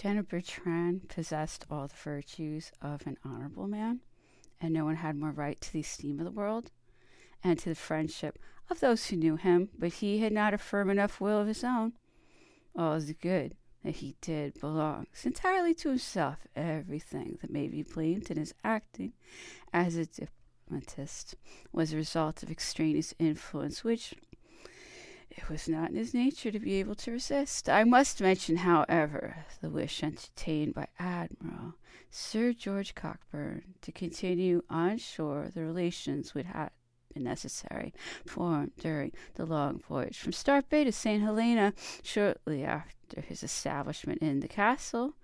General Bertrand possessed all the virtues of an honorable man, and no one had more right to the esteem of the world and to the friendship of those who knew him, but he had not a firm enough will of his own. All the good that he did belongs entirely to himself. Everything that may be blamed in his acting as a diplomatist was a result of extraneous influence, which it was not in his nature to be able to resist. I must mention, however, the wish entertained by Admiral Sir George Cockburn to continue on shore the relations which had been necessary formed during the long voyage from Start Bay to St. Helena shortly after his establishment in the castle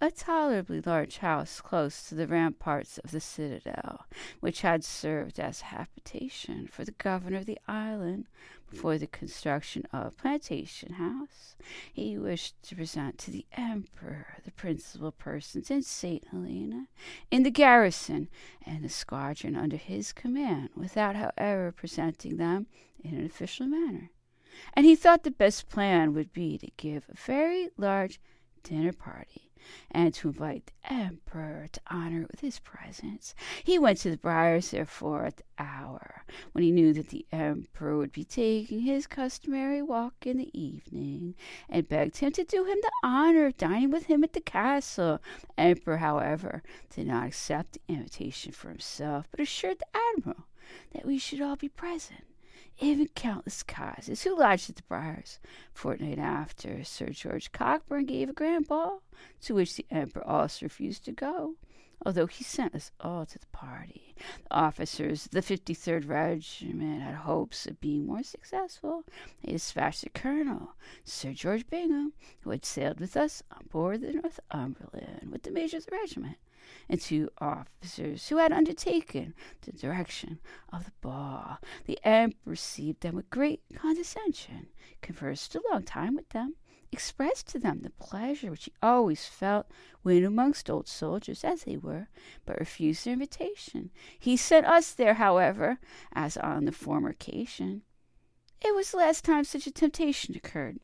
a tolerably large house close to the ramparts of the citadel, which had served as habitation for the governor of the island before the construction of a Plantation House. He wished to present to the emperor the principal persons in St. Helena, in the garrison, and the squadron under his command, without, however, presenting them in an official manner. And he thought the best plan would be to give a very large dinner party and to invite the Emperor to honor it with his presence. He went to the Briars, therefore, for an hour when he knew that the Emperor would be taking his customary walk in the evening, and begged him to do him the honor of dining with him at the castle. The Emperor, however, did not accept the invitation for himself, but assured the Admiral that we should all be present even Count Las Cases who lodged at the Briars. Fortnight after, Sir George Cockburn gave a grand ball, to which the Emperor also refused to go, although he sent us all to the party. The officers of the 53rd Regiment had hopes of being more successful. They dispatched the Colonel, Sir George Bingham, who had sailed with us on board the Northumberland with the Major of the regiment and two officers who had undertaken the direction of the ball. The emperor received them with great condescension, conversed a long time with them, expressed to them the pleasure which he always felt when amongst old soldiers, as they were, but refused their invitation. He sent us there, however, as on the former occasion. It was the last time such a temptation occurred.